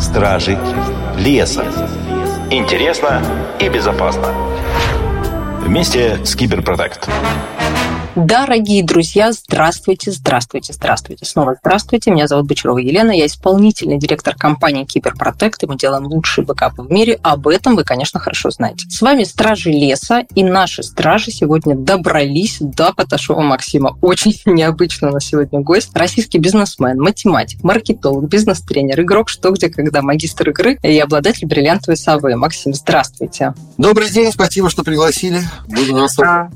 Стражи леса. Интересно и безопасно. Вместе с Киберпротект. Дорогие друзья, здравствуйте, здравствуйте, здравствуйте. Снова здравствуйте. Меня зовут Бочарова Елена. Я исполнительный директор компании Киберпротект, и мы делаем лучшие бэкапы в мире. Об этом вы, конечно, хорошо знаете. С вами Стражи Леса, и наши стражи сегодня добрались до Поташова Максима. Очень необычно на сегодня гость. Российский бизнесмен, математик, маркетолог, бизнес-тренер, игрок «Что, где, когда», магистр игры и обладатель бриллиантовой совы. Максим, здравствуйте. Добрый день, спасибо, что пригласили. Буду вас а.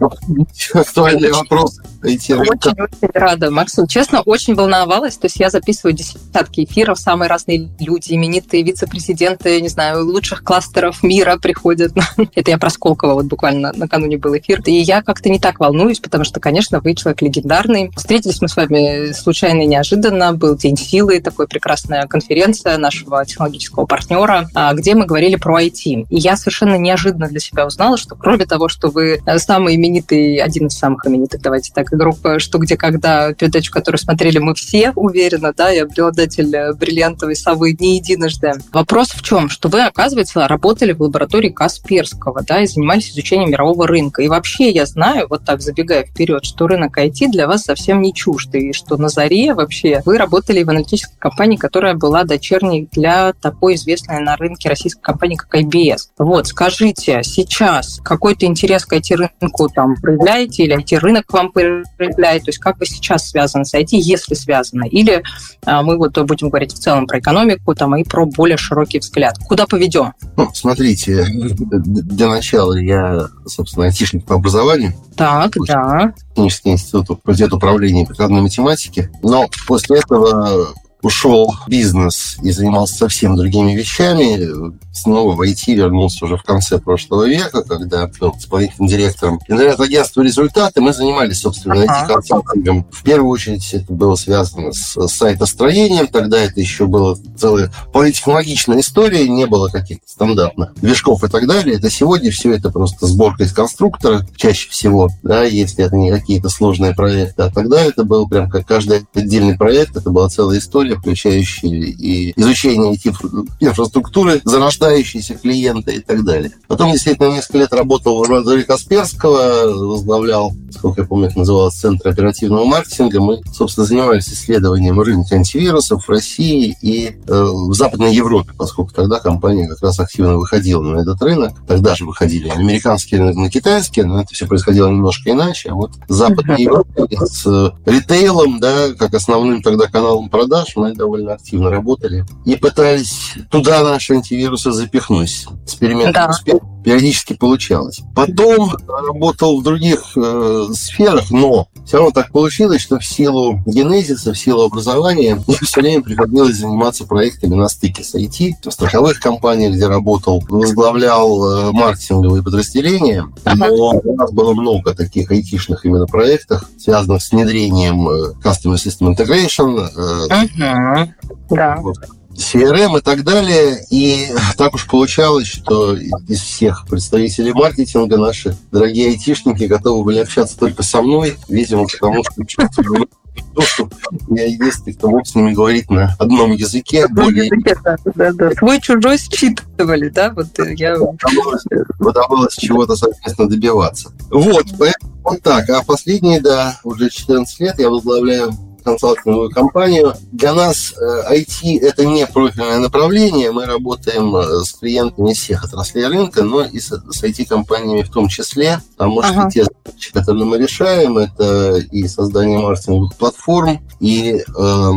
Вопрос. Очень, очень рада, Максим. Честно, очень волновалась. То есть я записываю десятки эфиров, самые разные люди, именитые вице-президенты, не знаю, лучших кластеров мира приходят. Это я про Сколково, вот буквально накануне был эфир. И я как-то не так волнуюсь, потому что, конечно, вы человек легендарный. Встретились мы с вами случайно и неожиданно. Был День силы, такая прекрасная конференция нашего технологического партнера, а, где мы говорили про IT. И я совершенно неожиданно для себя узнала, что кроме того, что вы э, самый именитый, один из самых знаменитых, давайте так, группа «Что, где, когда», передачу, которую смотрели мы все, уверенно, да, и обладатель э, бриллиантовой совы не единожды. Вопрос в чем? Что вы, оказывается, работали в лаборатории Касперского, да, и занимались изучением мирового рынка. И вообще я знаю, вот так забегая вперед, что рынок IT для вас совсем не чужд, и что на заре вообще вы работали в аналитической компании, которая была дочерней для такой известной на рынке российской компании, как IBS. Вот, скажите, сейчас какой-то интерес к IT-рынку там проявляете или IT рынок вам проявляет, то есть как вы сейчас связаны с IT, если связаны, или а, мы вот будем говорить в целом про экономику там, и про более широкий взгляд. Куда поведем? Ну, смотрите, для начала я, собственно, айтишник по образованию. Так, да. Технический институт, факультет управления прикладной математики. Но после этого ушел в бизнес и занимался совсем другими вещами, снова в IT вернулся уже в конце прошлого века, когда был исполнительным директором интернет-агентства «Результаты». Мы занимались, собственно, IT-консалтингом. В первую очередь это было связано с сайтостроением. Тогда это еще было целая политехнологичная история, не было каких-то стандартных движков и так далее. Это сегодня все это просто сборка из конструктора, чаще всего, да, если это не какие-то сложные проекты. А тогда это был прям как каждый отдельный проект, это была целая история, включающие и изучение инфраструктуры, зарождающиеся клиенты и так далее. Потом, действительно, несколько лет работал в лаборатории Касперского, возглавлял, сколько я помню, это называлось Центр оперативного маркетинга. Мы, собственно, занимались исследованием рынка антивирусов в России и э, в Западной Европе, поскольку тогда компания как раз активно выходила на этот рынок. Тогда же выходили на американский рынок, на китайский, но это все происходило немножко иначе. А вот в Западной Европе с ритейлом, да, как основным тогда каналом продаж, мы довольно активно работали и пытались туда наши антивирусы запихнуть. Эксперимент да. успех периодически получалось. Потом работал в других э, сферах, но все равно так получилось, что в силу генезиса, в силу образования мне все время приходилось заниматься проектами на стыке с IT. В страховых компаниях, где работал, возглавлял э, маркетинговые подразделения, но у нас было много таких айтишных именно проектов, связанных с внедрением э, Customer System Integration, э, да. Вот. CRM и так далее. И так уж получалось, что из всех представителей маркетинга наши дорогие айтишники готовы были общаться только со мной, видимо, потому что то, что я единственный, кто мог с ними говорить на одном языке. Более... языке да, да, да. Свой чужой считывали, да? Вот э, я... Удавалось чего-то, соответственно, добиваться. Вот, вот так. А последние, да, уже 14 лет я возглавляю консалтинговую компанию. Для нас IT э, – это не профильное направление. Мы работаем э, с клиентами всех отраслей рынка, но и с, IT-компаниями в том числе. Потому что ага. те задачи, которые мы решаем, это и создание маркетинговых платформ, и э,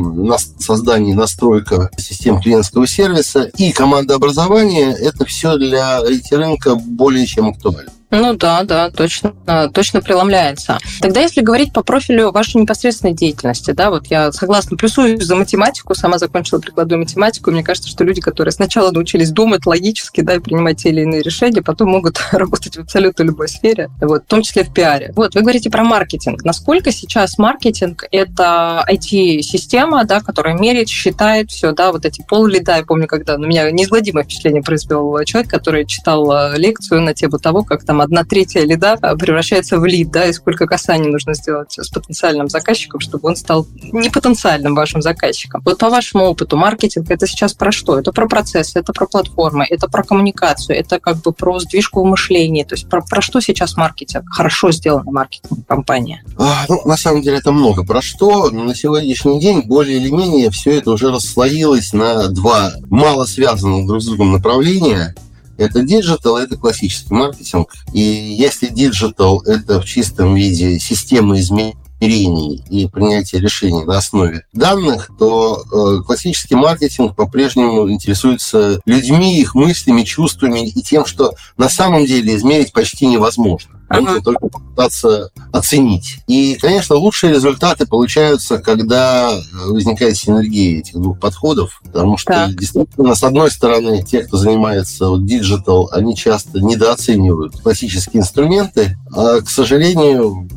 создание и настройка систем клиентского сервиса, и команда образования – это все для IT-рынка более чем актуально. Ну да, да, точно, точно преломляется. Тогда, если говорить по профилю вашей непосредственной деятельности, да, вот я согласна, плюсую за математику, сама закончила прикладную математику, мне кажется, что люди, которые сначала научились думать логически, да, и принимать те или иные решения, потом могут работать в абсолютно любой сфере, вот, в том числе в пиаре. Вот, вы говорите про маркетинг. Насколько сейчас маркетинг – это IT-система, да, которая меряет, считает все, да, вот эти полулида, я помню, когда на меня неизгладимое впечатление произвел человек, который читал э, лекцию на тему того, как там там одна третья лида превращается в лид, да, и сколько касаний нужно сделать с потенциальным заказчиком, чтобы он стал не потенциальным вашим заказчиком. Вот по вашему опыту маркетинг это сейчас про что? Это про процессы, это про платформы, это про коммуникацию, это как бы про сдвижку в мышлении. То есть про, про что сейчас маркетинг? Хорошо сделанная маркетинг компания. А, ну, на самом деле это много про что. На сегодняшний день более или менее все это уже расслоилось на два мало связанных друг с другом направления. Это диджитал, это классический маркетинг. И если диджитал – это в чистом виде система измерений и принятия решений на основе данных, то э, классический маркетинг по-прежнему интересуется людьми, их мыслями, чувствами и тем, что на самом деле измерить почти невозможно. Ага. только попытаться оценить. И, конечно, лучшие результаты получаются, когда возникает синергия этих двух подходов, потому что так. действительно, с одной стороны, те, кто занимается вот, диджитал, они часто недооценивают классические инструменты, а, к сожалению,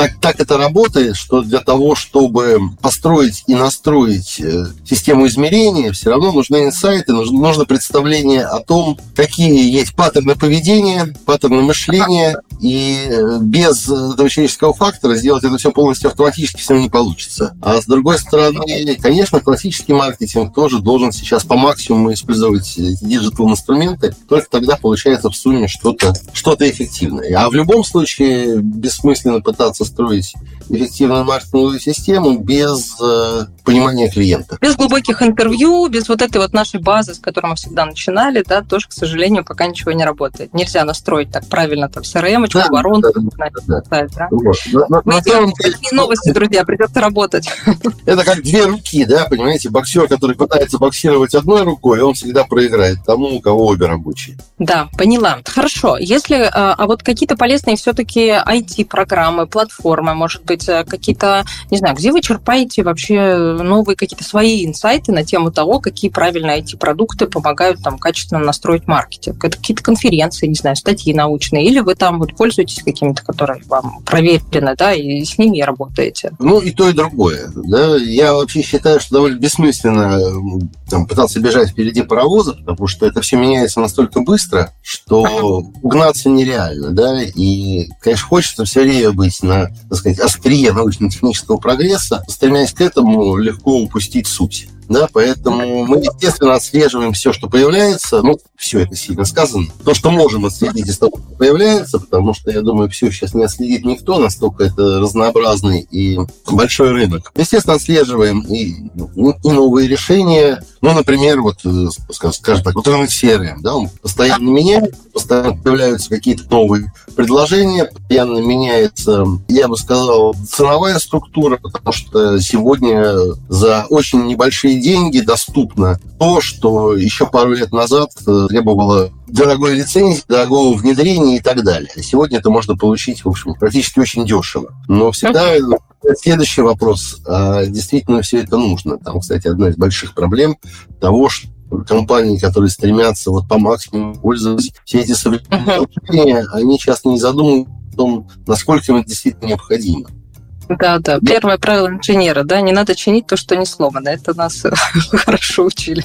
так, так это работает, что для того, чтобы построить и настроить э, систему измерения, все равно нужны инсайты, нужно, нужно представление о том, какие есть паттерны поведения, паттерны мышления, и э, без этого человеческого фактора сделать это все полностью автоматически все не получится. А с другой стороны, конечно, классический маркетинг тоже должен сейчас по максимуму использовать диджитал-инструменты, только тогда получается в сумме что-то что эффективное. А в любом случае бессмысленно пытаться строить эффективную маркетинговую систему без э, понимания клиента. Без глубоких интервью, без вот этой вот нашей базы, с которой мы всегда начинали, да, тоже, к сожалению, пока ничего не работает. Нельзя настроить так правильно там CRM, да, воронку, да, да, да. да. Вот. На, на самом деле... Новости, друзья, придется работать. Это как две руки, да, понимаете, боксер, который пытается боксировать одной рукой, он всегда проиграет тому, у кого обе рабочие. Да, поняла. Хорошо. Если, а, а вот какие-то полезные все-таки IT-программы, платформы, может быть, э, какие-то, не знаю, где вы черпаете вообще новые какие-то свои инсайты на тему того, какие правильные IT-продукты помогают там качественно настроить маркетинг. Это какие-то конференции, не знаю, статьи научные, или вы там вот пользуетесь какими-то, которые вам проверены, да, и с ними работаете? Ну, и то, и другое. Да. Я вообще считаю, что довольно бессмысленно там, пытаться бежать впереди паровоза, потому что это все меняется настолько быстро, что угнаться нереально, да, и, конечно, хочется все время быть на, так сказать, острие научно-технического прогресса, стремясь к этому, легко упустить суть да, поэтому мы, естественно, отслеживаем все, что появляется, ну, все это сильно сказано, то, что можем отследить из того, что появляется, потому что, я думаю, все сейчас не отследит никто, настолько это разнообразный и большой рынок. Естественно, отслеживаем и, ну, и новые решения, ну, например, вот, э, скажем так, вот рынок CRM, да, он постоянно меняется, постоянно появляются какие-то новые предложения, постоянно меняется, я бы сказал, ценовая структура, потому что сегодня за очень небольшие деньги доступно то, что еще пару лет назад э, требовало дорогой лицензии, дорогого внедрения и так далее. Сегодня это можно получить, в общем, практически очень дешево. Но всегда следующий вопрос. А действительно все это нужно? Там, кстати, одна из больших проблем того, что компании, которые стремятся вот по максимуму пользоваться все эти современные uh-huh. они часто не задумываются о том, насколько им это действительно необходимо. Да, да. Первое правило инженера, да, не надо чинить то, что не сломано. Это нас хорошо учили.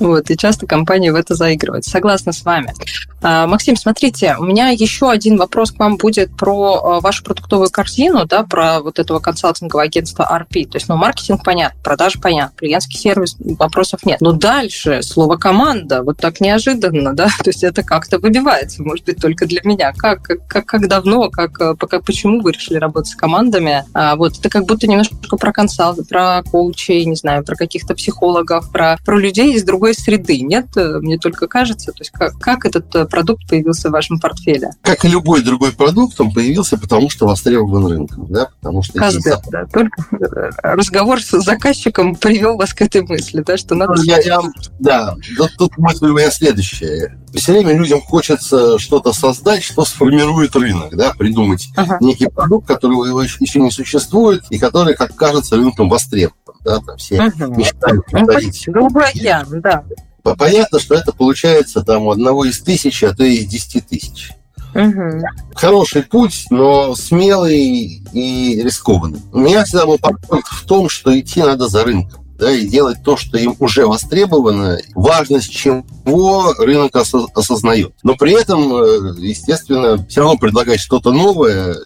Вот, и часто компании в это заигрывают. Согласна с вами. А, Максим, смотрите, у меня еще один вопрос к вам будет про а, вашу продуктовую корзину, да, про вот этого консалтингового агентства RP. То есть, ну, маркетинг понятно, продажи понятно, клиентский сервис, вопросов нет. Но дальше слово команда, вот так неожиданно, да, то есть это как-то выбивается, может быть, только для меня. Как, как, как давно, как, а, пока, почему вы решили работать с командами? А, вот это как будто немножко про консалт, про коучей, не знаю, про каких-то психологов, про, про людей из другой среды. Нет, мне только кажется, то есть как, как этот э, продукт появился в вашем портфеле? Как и любой другой продукт, он появился потому, что востребован рынком, да, потому что... Каждый, есть... да, только э, разговор с заказчиком привел вас к этой мысли, да, что надо... Ну, я, я, да, тут, мысль меня следующая. Все время людям хочется что-то создать, что сформирует рынок, да, придумать ага. некий продукт, которого еще не существует, и который, как кажется, рынком востребован. Да, там все ага. мечтают. Ну, голубой океан, да. Понятно, что это получается там у одного из тысячи, а то и из десяти тысяч. Угу. Хороший путь, но смелый и рискованный. У меня всегда был подход в том, что идти надо за рынком. да, и делать то, что им уже востребовано, важность чего рынок осознает. Но при этом, э, естественно, все равно предлагать что-то новое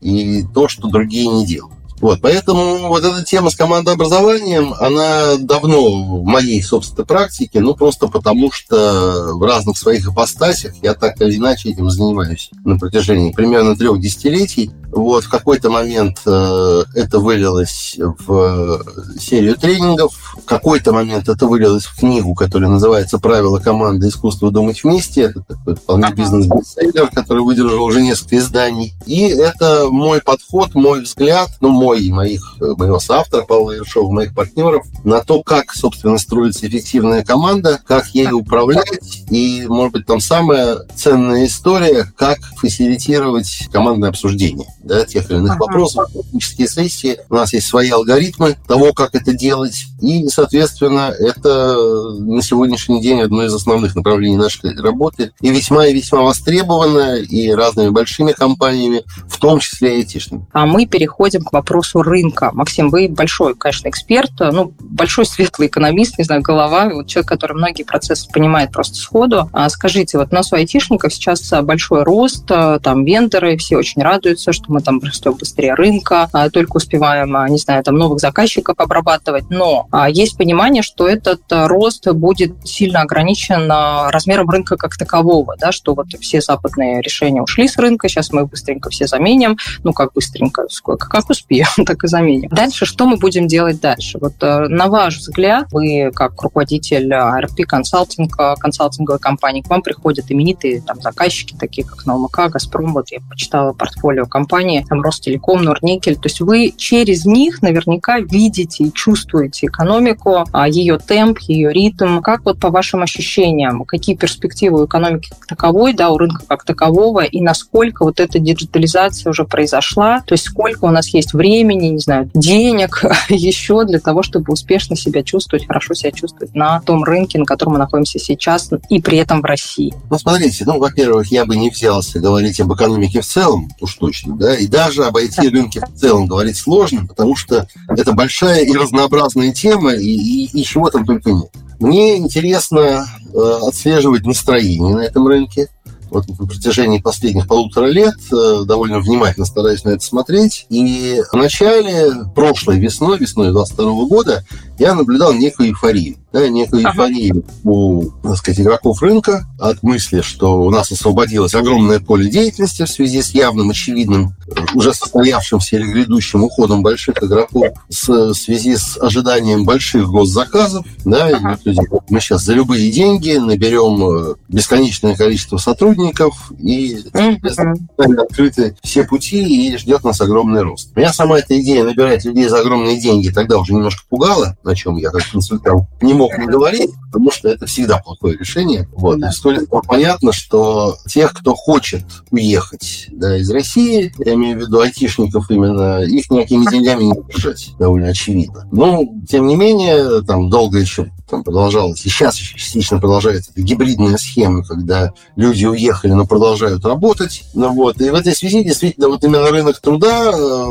и то, что другие не делают. Вот, поэтому вот эта тема с командообразованием, она давно в моей собственной практике, ну, просто потому что в разных своих ипостасях я так или иначе этим занимаюсь на протяжении примерно трех десятилетий. Вот, в какой-то момент э, это вылилось в серию тренингов, в какой-то момент это вылилось в книгу, которая называется «Правила команды. Искусство думать вместе». Это такой вполне бизнес-бестселлер, который выдержал уже несколько изданий. И это мой подход, мой взгляд, ну, мой и моих, моего соавтора Павла Ершова, моих партнеров, на то, как, собственно, строится эффективная команда, как ей управлять, и, может быть, там самая ценная история, как фасилитировать командное обсуждение да, тех или иных ага. вопросов, технические сессии. У нас есть свои алгоритмы того, как это делать. И, соответственно, это на сегодняшний день одно из основных направлений нашей работы. И весьма и весьма востребовано и разными большими компаниями, в том числе и айтишными. А мы переходим к вопросу рынка. Максим, вы большой, конечно, эксперт, ну, большой светлый экономист, не знаю, голова, вот человек, который многие процессы понимает просто сходу. А скажите, вот у нас у айтишников сейчас большой рост, там вендоры, все очень радуются, что мы там растем быстрее рынка, а, только успеваем, а, не знаю, там новых заказчиков обрабатывать. Но а, есть понимание, что этот рост будет сильно ограничен размером рынка как такового, да, что вот все западные решения ушли с рынка, сейчас мы быстренько все заменим, ну как быстренько, сколько, как успеем, так и заменим. Дальше что мы будем делать дальше? Вот на ваш взгляд, вы как руководитель RP консалтинга, консалтинговой компании, к вам приходят именитые там заказчики, такие как Наумака, Газпром, вот я почитала портфолио компании, компании, там Ростелеком, Норникель. То есть вы через них наверняка видите и чувствуете экономику, а, ее темп, ее ритм. Как вот по вашим ощущениям, какие перспективы у экономики как таковой, да, у рынка как такового, и насколько вот эта диджитализация уже произошла, то есть сколько у нас есть времени, не знаю, денег еще для того, чтобы успешно себя чувствовать, хорошо себя чувствовать на том рынке, на котором мы находимся сейчас, и при этом в России? Ну, смотрите, ну, во-первых, я бы не взялся говорить об экономике в целом, уж точно, да, и даже об IT-рынке в целом говорить сложно, потому что это большая и разнообразная тема, и, и, и чего там только нет. Мне интересно э, отслеживать настроение на этом рынке, вот на протяжении последних полутора лет э, довольно внимательно стараюсь на это смотреть. И в начале прошлой весной, весной 22 года, я наблюдал некую эйфорию. Да, некую эйфорию у, так сказать, игроков рынка от мысли, что у нас освободилось огромное поле деятельности в связи с явным, очевидным, уже состоявшимся или грядущим уходом больших игроков, в связи с ожиданием больших госзаказов. Да, ага. и мы сейчас за любые деньги наберем э, бесконечное количество сотрудников и ага. открыты все пути, и ждет нас огромный рост. Меня сама эта идея набирать людей за огромные деньги тогда уже немножко пугала, о чем я как консультант не мог не говорить, потому что это всегда плохое решение. Вот. Да. И столь понятно, что тех, кто хочет уехать да, из России, я имею в виду айтишников именно, их никакими деньгами не держать, довольно очевидно. Но, тем не менее, там долго еще там продолжалось, и сейчас еще частично продолжается эта гибридная схема, когда люди уехали, но продолжают работать. Ну, вот. И в этой связи действительно вот именно рынок труда э,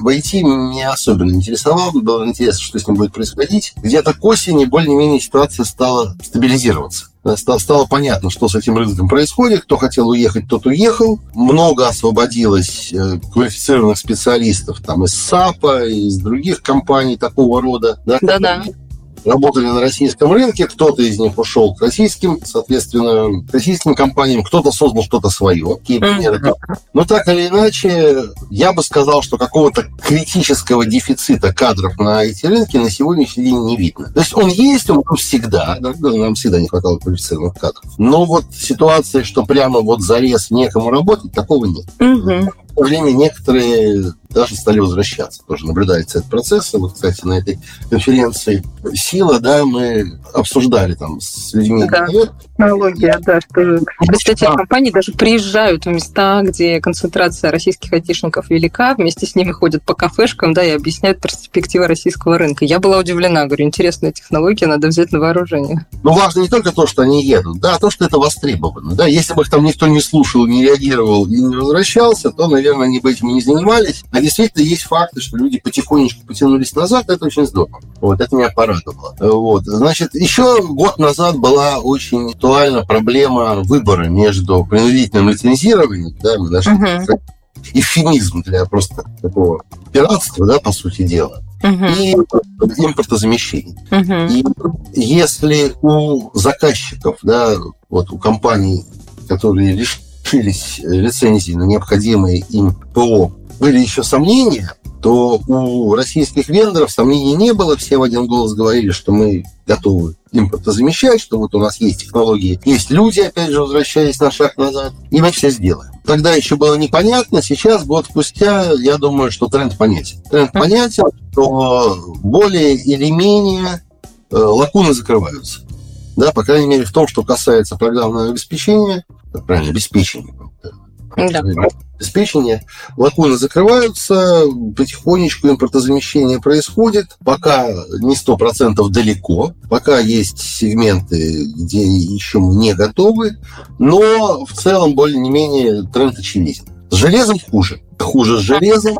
войти меня особенно интересовал. Было интересно, что с ним будет происходить. Где-то к осени более-менее ситуация стала стабилизироваться стало понятно, что с этим рынком происходит. Кто хотел уехать, тот уехал. Много освободилось э, квалифицированных специалистов там из САПа, из других компаний такого рода. Да-да работали на российском рынке, кто-то из них ушел к российским, соответственно, к российским компаниям, кто-то создал что-то свое. Но так или иначе, я бы сказал, что какого-то критического дефицита кадров на IT-рынке на сегодняшний день не видно. То есть он есть, он всегда, да, нам всегда не хватало квалифицированных кадров. Но вот ситуация, что прямо вот зарез некому работать, такого нет. Угу время некоторые даже стали возвращаться. Тоже наблюдается этот процесс. Вот, кстати, на этой конференции «Сила», да, мы обсуждали там с людьми. Да, технология, да, что представители компании даже приезжают в места, где концентрация российских айтишников велика, вместе с ними ходят по кафешкам, да, и объясняют перспективы российского рынка. Я была удивлена, говорю, интересная технология, надо взять на вооружение. Но важно не только то, что они едут, да, а то, что это востребовано. Да, если бы их там никто не слушал, не реагировал и не возвращался, то, наверное, они бы этим и не занимались. А действительно есть факты, что люди потихонечку потянулись назад, это очень здорово. Вот, это меня порадовало. Вот. Значит, еще год назад была очень актуальна проблема выбора между принудительным лицензированием, да, мы даже uh-huh. эвфемизм для просто такого пиратства, да, по сути дела, uh-huh. и импортозамещение. Uh-huh. И если у заказчиков, да, вот у компаний, которые лишились лицензии на необходимые им ПО, были еще сомнения, то у российских вендоров сомнений не было. Все в один голос говорили, что мы готовы импортозамещать, что вот у нас есть технологии, есть люди, опять же, возвращаясь на шаг назад, и мы все сделаем. Тогда еще было непонятно, сейчас, год спустя, я думаю, что тренд понятен. Тренд понятен, что более или менее э, лакуны закрываются. Да, по крайней мере, в том, что касается программного обеспечения, правильно, обеспечения, да обеспечения. Лакуны закрываются, потихонечку импортозамещение происходит, пока не сто процентов далеко, пока есть сегменты, где еще не готовы, но в целом более-менее тренд очевиден. С железом хуже. Хуже с железом,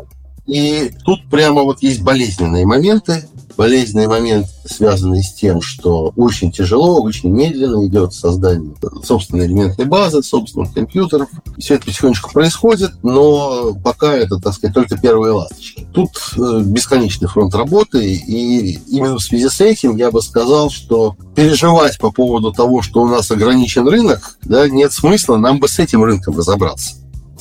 и тут прямо вот есть болезненные моменты болезненный момент, связанный с тем, что очень тяжело, очень медленно идет создание собственной элементной базы, собственных компьютеров. Все это потихонечку происходит, но пока это, так сказать, только первые ласточки. Тут э, бесконечный фронт работы, и именно в связи с этим я бы сказал, что переживать по поводу того, что у нас ограничен рынок, да, нет смысла, нам бы с этим рынком разобраться.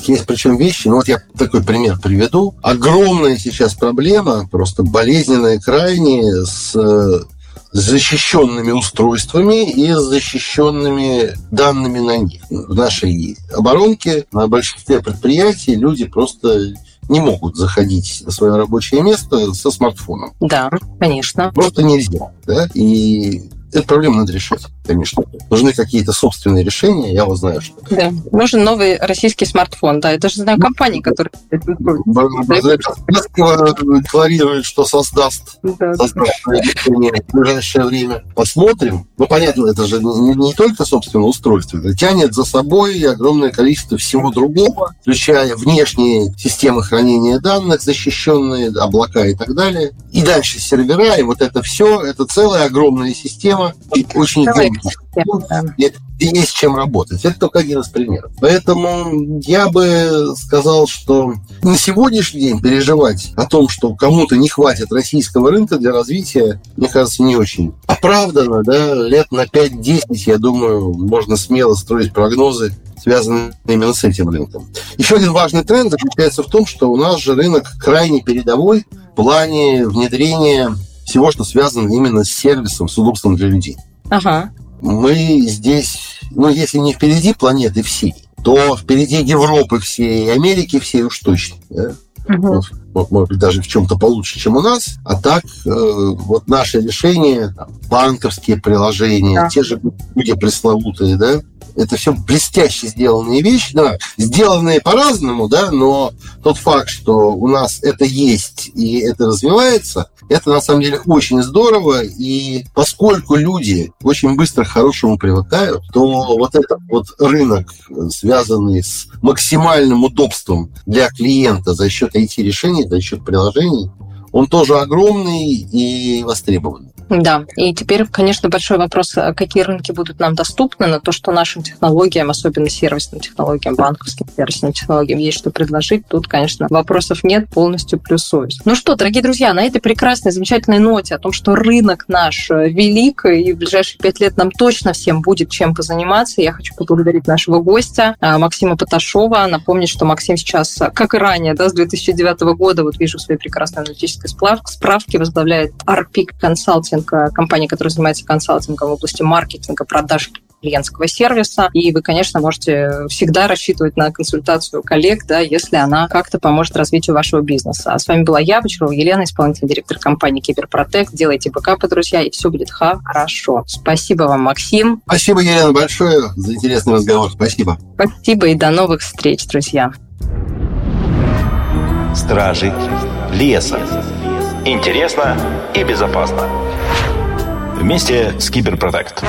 Есть причем вещи, ну вот я такой пример приведу. Огромная сейчас проблема, просто болезненная крайне, с э, защищенными устройствами и защищенными данными на них. В нашей оборонке на большинстве предприятий люди просто не могут заходить на свое рабочее место со смартфоном. Да, конечно. Просто нельзя. Да? И Эту проблему надо решать, конечно. Нужны какие-то собственные решения, я вот знаю, что. Да, нужен новый российский смартфон, да. Это же знаю компании, которые декларирует, что создаст, да. создаст решение в ближайшее время. Посмотрим. Ну, понятно, это же не, не только, собственно, устройство. Это тянет за собой огромное количество всего другого, включая внешние системы хранения данных, защищенные облака и так далее. И дальше сервера, и вот это все, это целая огромная система, система очень емкая. есть чем работать. Это только один из примеров. Поэтому я бы сказал, что на сегодняшний день переживать о том, что кому-то не хватит российского рынка для развития, мне кажется, не очень оправданно. Да? Лет на 5-10, я думаю, можно смело строить прогнозы связанные именно с этим рынком. Еще один важный тренд заключается в том, что у нас же рынок крайне передовой в плане внедрения всего, что связано именно с сервисом, с удобством для людей. Ага. Мы здесь, ну, если не впереди планеты всей, то впереди Европы всей, Америки всей уж точно. Да? Угу. Вот, может быть, даже в чем-то получше, чем у нас. А так, э, вот наше решение, там, банковские приложения, да. те же люди пресловутые, да, это все блестяще сделанные вещи, да, сделанные по-разному, да, но тот факт, что у нас это есть и это развивается, это на самом деле очень здорово, и поскольку люди очень быстро к хорошему привыкают, то вот этот вот рынок, связанный с максимальным удобством для клиента за счет IT-решений, за счет приложений, он тоже огромный и востребованный. Да, и теперь, конечно, большой вопрос, а какие рынки будут нам доступны, на то, что нашим технологиям, особенно сервисным технологиям, банковским сервисным технологиям, есть что предложить. Тут, конечно, вопросов нет, полностью плюсуюсь. Ну что, дорогие друзья, на этой прекрасной, замечательной ноте о том, что рынок наш э, велик, и в ближайшие пять лет нам точно всем будет чем позаниматься, я хочу поблагодарить нашего гостя а, Максима Поташова. Напомнить, что Максим сейчас, э, как и ранее, да, с 2009 года, вот вижу в своей прекрасной аналитической справке, возглавляет Arpic Consulting консалтинг, компания, которая занимается консалтингом в области маркетинга, продаж клиентского сервиса. И вы, конечно, можете всегда рассчитывать на консультацию коллег, да, если она как-то поможет развитию вашего бизнеса. А с вами была я, Бочарова Елена, исполнительный директор компании Киберпротект. Делайте бэкапы, друзья, и все будет хорошо. Спасибо вам, Максим. Спасибо, Елена, большое за интересный разговор. Спасибо. Спасибо и до новых встреч, друзья. Стражи леса. Интересно и безопасно. Вместе с Киберпротект.